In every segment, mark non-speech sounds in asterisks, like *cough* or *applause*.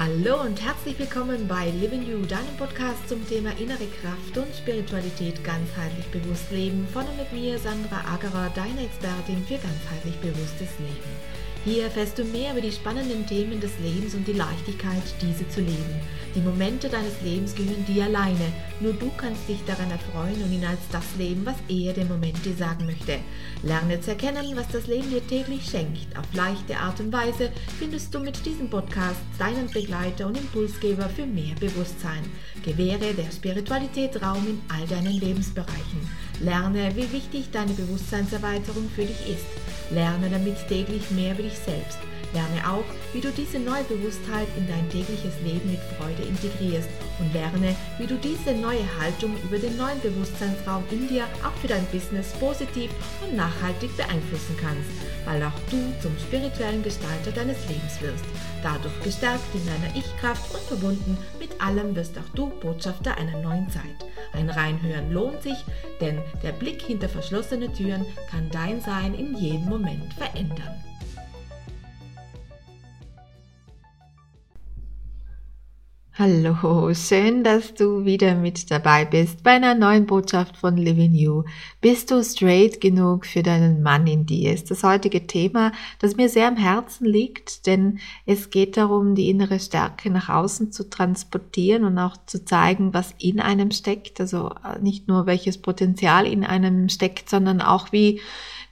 Hallo und herzlich willkommen bei Living You, deinem Podcast zum Thema innere Kraft und Spiritualität ganzheitlich bewusst leben. Von und mit mir, Sandra Agerer, deine Expertin für ganzheitlich bewusstes Leben. Hier erfährst du mehr über die spannenden Themen des Lebens und die Leichtigkeit, diese zu leben. Die Momente deines Lebens gehören dir alleine. Nur du kannst dich daran erfreuen und ihn als das leben, was er dem Moment dir sagen möchte. Lerne zu erkennen, was das Leben dir täglich schenkt. Auf leichte Art und Weise findest du mit diesem Podcast deinen Begleiter und Impulsgeber für mehr Bewusstsein. Gewähre der Spiritualität Raum in all deinen Lebensbereichen. Lerne, wie wichtig deine Bewusstseinserweiterung für dich ist. Lerne damit täglich mehr über dich selbst. Lerne auch, wie du diese neue Bewusstheit in dein tägliches Leben mit Freude integrierst und lerne, wie du diese neue Haltung über den neuen Bewusstseinsraum in dir auch für dein Business positiv und nachhaltig beeinflussen kannst, weil auch du zum spirituellen Gestalter deines Lebens wirst. Dadurch gestärkt in deiner Ich-Kraft und verbunden mit allem wirst auch du Botschafter einer neuen Zeit. Ein Reinhören lohnt sich, denn der Blick hinter verschlossene Türen kann dein Sein in jedem Moment verändern. Hallo, schön, dass du wieder mit dabei bist bei einer neuen Botschaft von Living You. Bist du straight genug für deinen Mann in dir? Ist das heutige Thema, das mir sehr am Herzen liegt, denn es geht darum, die innere Stärke nach außen zu transportieren und auch zu zeigen, was in einem steckt. Also äh, nicht nur welches Potenzial in einem steckt, sondern auch wie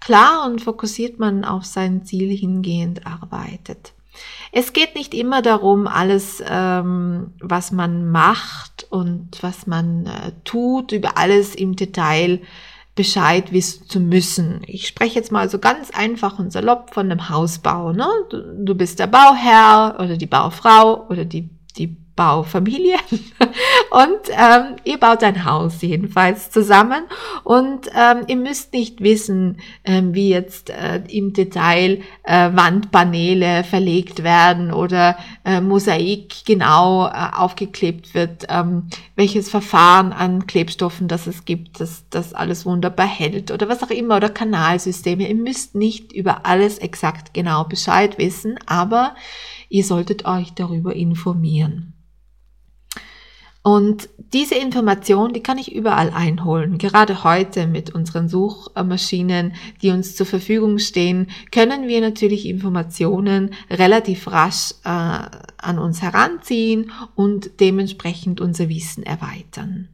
klar und fokussiert man auf sein Ziel hingehend arbeitet. Es geht nicht immer darum, alles, ähm, was man macht und was man äh, tut, über alles im Detail Bescheid wissen zu müssen. Ich spreche jetzt mal so ganz einfach und salopp von einem Hausbau. Ne? Du, du bist der Bauherr oder die Baufrau oder die, die Baufamilie *laughs* und ähm, ihr baut ein Haus jedenfalls zusammen und ähm, ihr müsst nicht wissen, ähm, wie jetzt äh, im Detail äh, Wandpaneele verlegt werden oder äh, Mosaik genau äh, aufgeklebt wird, ähm, welches Verfahren an Klebstoffen das es gibt, dass das alles wunderbar hält oder was auch immer oder Kanalsysteme. Ihr müsst nicht über alles exakt genau Bescheid wissen, aber ihr solltet euch darüber informieren. Und diese Information, die kann ich überall einholen. Gerade heute mit unseren Suchmaschinen, die uns zur Verfügung stehen, können wir natürlich Informationen relativ rasch äh, an uns heranziehen und dementsprechend unser Wissen erweitern.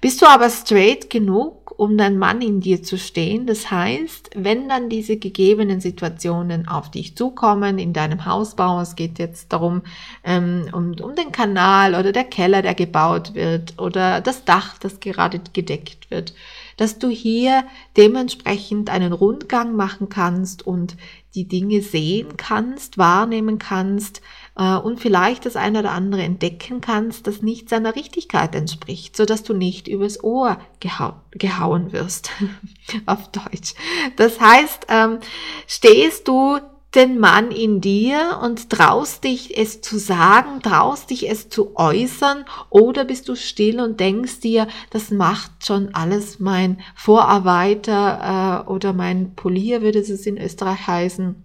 Bist du aber straight genug, um dein Mann in dir zu stehen? Das heißt, wenn dann diese gegebenen Situationen auf dich zukommen, in deinem Hausbau, es geht jetzt darum, ähm, um, um den Kanal oder der Keller, der gebaut wird oder das Dach, das gerade gedeckt wird, dass du hier dementsprechend einen Rundgang machen kannst und die Dinge sehen kannst, wahrnehmen kannst, äh, und vielleicht das eine oder andere entdecken kannst, das nicht seiner Richtigkeit entspricht, so dass du nicht übers Ohr gehau gehauen wirst, *laughs* auf Deutsch. Das heißt, ähm, stehst du den Mann in dir und traust dich es zu sagen, traust dich es zu äußern oder bist du still und denkst dir, das macht schon alles mein Vorarbeiter äh, oder mein Polier würde es in Österreich heißen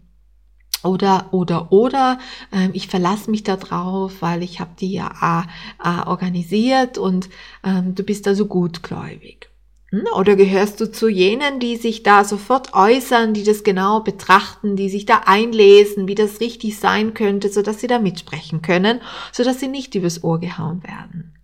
oder, oder, oder, ähm, ich verlasse mich da drauf, weil ich habe die ja äh, organisiert und ähm, du bist also gutgläubig. Hm? Oder gehörst du zu jenen, die sich da sofort äußern, die das genau betrachten, die sich da einlesen, wie das richtig sein könnte, so dass sie da mitsprechen können, so dass sie nicht übers Ohr gehauen werden?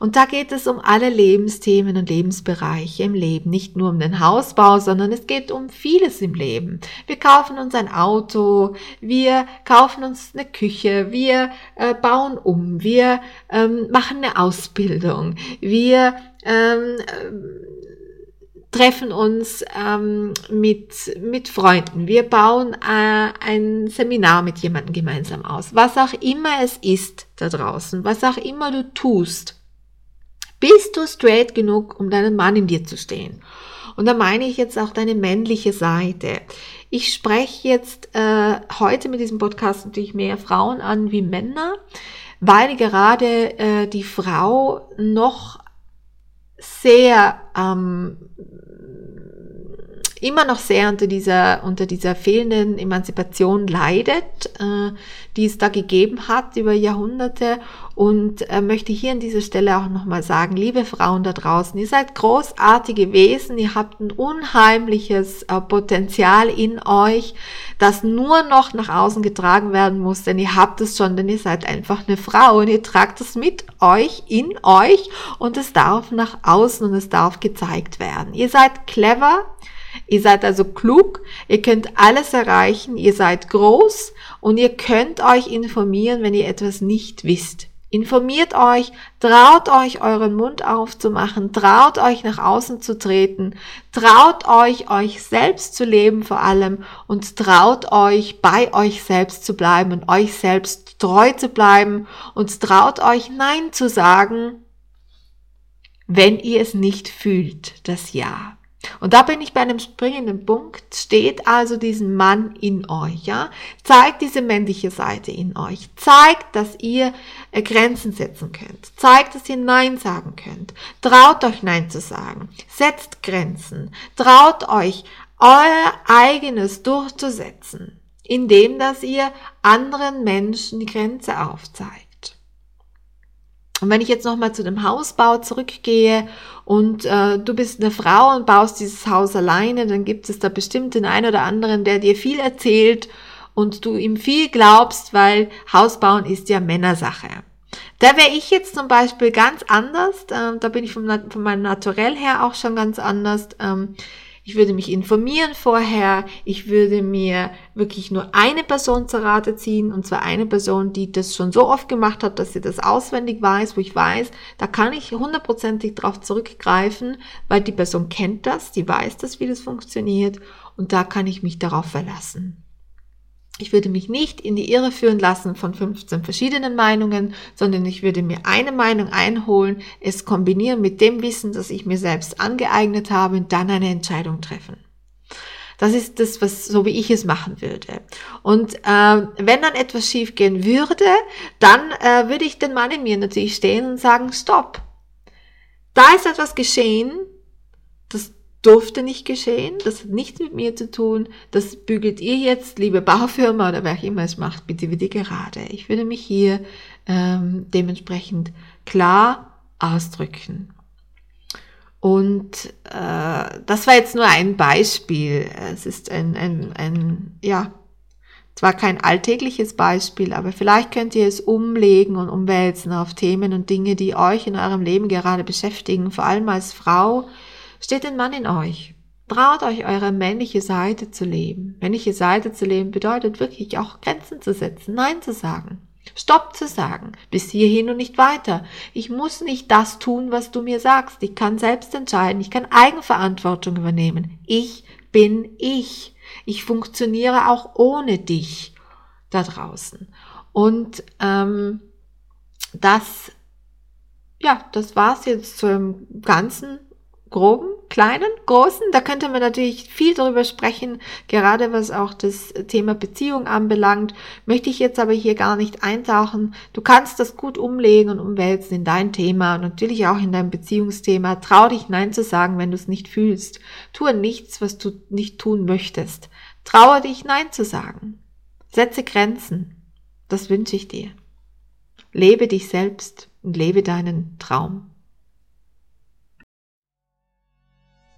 Und da geht es um alle Lebensthemen und Lebensbereiche im Leben, nicht nur um den Hausbau, sondern es geht um vieles im Leben. Wir kaufen uns ein Auto, wir kaufen uns eine Küche, wir äh, bauen um, wir ähm, machen eine Ausbildung, wir ähm, äh, treffen uns ähm, mit, mit Freunden, wir bauen äh, ein Seminar mit jemandem gemeinsam aus. Was auch immer es ist da draußen, was auch immer du tust, du straight genug, um deinen Mann in dir zu stehen? Und da meine ich jetzt auch deine männliche Seite. Ich spreche jetzt äh, heute mit diesem Podcast natürlich mehr Frauen an wie Männer, weil gerade äh, die Frau noch sehr ähm, immer noch sehr unter dieser, unter dieser fehlenden Emanzipation leidet, äh, die es da gegeben hat über Jahrhunderte und äh, möchte hier an dieser Stelle auch nochmal sagen, liebe Frauen da draußen, ihr seid großartige Wesen, ihr habt ein unheimliches äh, Potenzial in euch, das nur noch nach außen getragen werden muss, denn ihr habt es schon, denn ihr seid einfach eine Frau und ihr tragt es mit euch, in euch und es darf nach außen und es darf gezeigt werden. Ihr seid clever, Ihr seid also klug, ihr könnt alles erreichen, ihr seid groß und ihr könnt euch informieren, wenn ihr etwas nicht wisst. Informiert euch, traut euch euren Mund aufzumachen, traut euch nach außen zu treten, traut euch euch selbst zu leben vor allem und traut euch bei euch selbst zu bleiben und euch selbst treu zu bleiben und traut euch Nein zu sagen, wenn ihr es nicht fühlt, das Ja. Und da bin ich bei einem springenden Punkt, steht also diesen Mann in euch, ja? Zeigt diese männliche Seite in euch. Zeigt, dass ihr äh, Grenzen setzen könnt. Zeigt, dass ihr Nein sagen könnt. Traut euch Nein zu sagen. Setzt Grenzen. Traut euch, euer eigenes durchzusetzen, indem dass ihr anderen Menschen die Grenze aufzeigt. Und wenn ich jetzt nochmal zu dem Hausbau zurückgehe und äh, du bist eine Frau und baust dieses Haus alleine, dann gibt es da bestimmt den einen oder anderen, der dir viel erzählt und du ihm viel glaubst, weil Hausbauen ist ja Männersache. Da wäre ich jetzt zum Beispiel ganz anders, äh, da bin ich von meinem Naturell her auch schon ganz anders. Ähm, ich würde mich informieren vorher. Ich würde mir wirklich nur eine Person zur Rate ziehen, und zwar eine Person, die das schon so oft gemacht hat, dass sie das auswendig weiß, wo ich weiß, da kann ich hundertprozentig drauf zurückgreifen, weil die Person kennt das, die weiß das, wie das funktioniert, und da kann ich mich darauf verlassen. Ich würde mich nicht in die Irre führen lassen von 15 verschiedenen Meinungen, sondern ich würde mir eine Meinung einholen, es kombinieren mit dem Wissen, das ich mir selbst angeeignet habe und dann eine Entscheidung treffen. Das ist das, was so wie ich es machen würde. Und äh, wenn dann etwas schiefgehen würde, dann äh, würde ich den Mann in mir natürlich stehen und sagen, stopp. Da ist etwas geschehen, das durfte nicht geschehen, das hat nichts mit mir zu tun, das bügelt ihr jetzt, liebe Baufirma oder wer auch immer es macht, bitte wieder gerade. Ich würde mich hier ähm, dementsprechend klar ausdrücken. Und äh, das war jetzt nur ein Beispiel. Es ist ein, ein, ein, ja, zwar kein alltägliches Beispiel, aber vielleicht könnt ihr es umlegen und umwälzen auf Themen und Dinge, die euch in eurem Leben gerade beschäftigen, vor allem als Frau, steht ein Mann in euch. Traut euch, eure männliche Seite zu leben. Männliche Seite zu leben bedeutet wirklich auch Grenzen zu setzen, Nein zu sagen. Stopp zu sagen, bis hierhin und nicht weiter. Ich muss nicht das tun, was du mir sagst. Ich kann selbst entscheiden. Ich kann Eigenverantwortung übernehmen. Ich bin ich. Ich funktioniere auch ohne dich da draußen. Und ähm, das, ja, das war's jetzt zum ganzen groben, kleinen, großen. Da könnte man natürlich viel darüber sprechen, gerade was auch das Thema Beziehung anbelangt. Möchte ich jetzt aber hier gar nicht eintauchen. Du kannst das gut umlegen und umwälzen in dein Thema und natürlich auch in dein Beziehungsthema. Trau dich Nein zu sagen, wenn du es nicht fühlst. Tue nichts, was du nicht tun möchtest. Traue dich Nein zu sagen. Setze Grenzen. Das wünsche ich dir. Lebe dich selbst und lebe deinen Traum.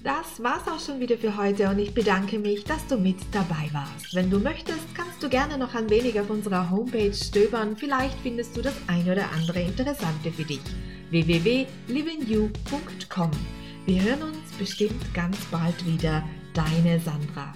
Das war's auch schon wieder für heute und ich bedanke mich, dass du mit dabei warst. Wenn du möchtest, kannst du gerne noch ein wenig auf unserer Homepage stöbern. Vielleicht findest du das ein oder andere Interessante für dich. www.livingyou.com Wir hören uns bestimmt ganz bald wieder. Deine Sandra.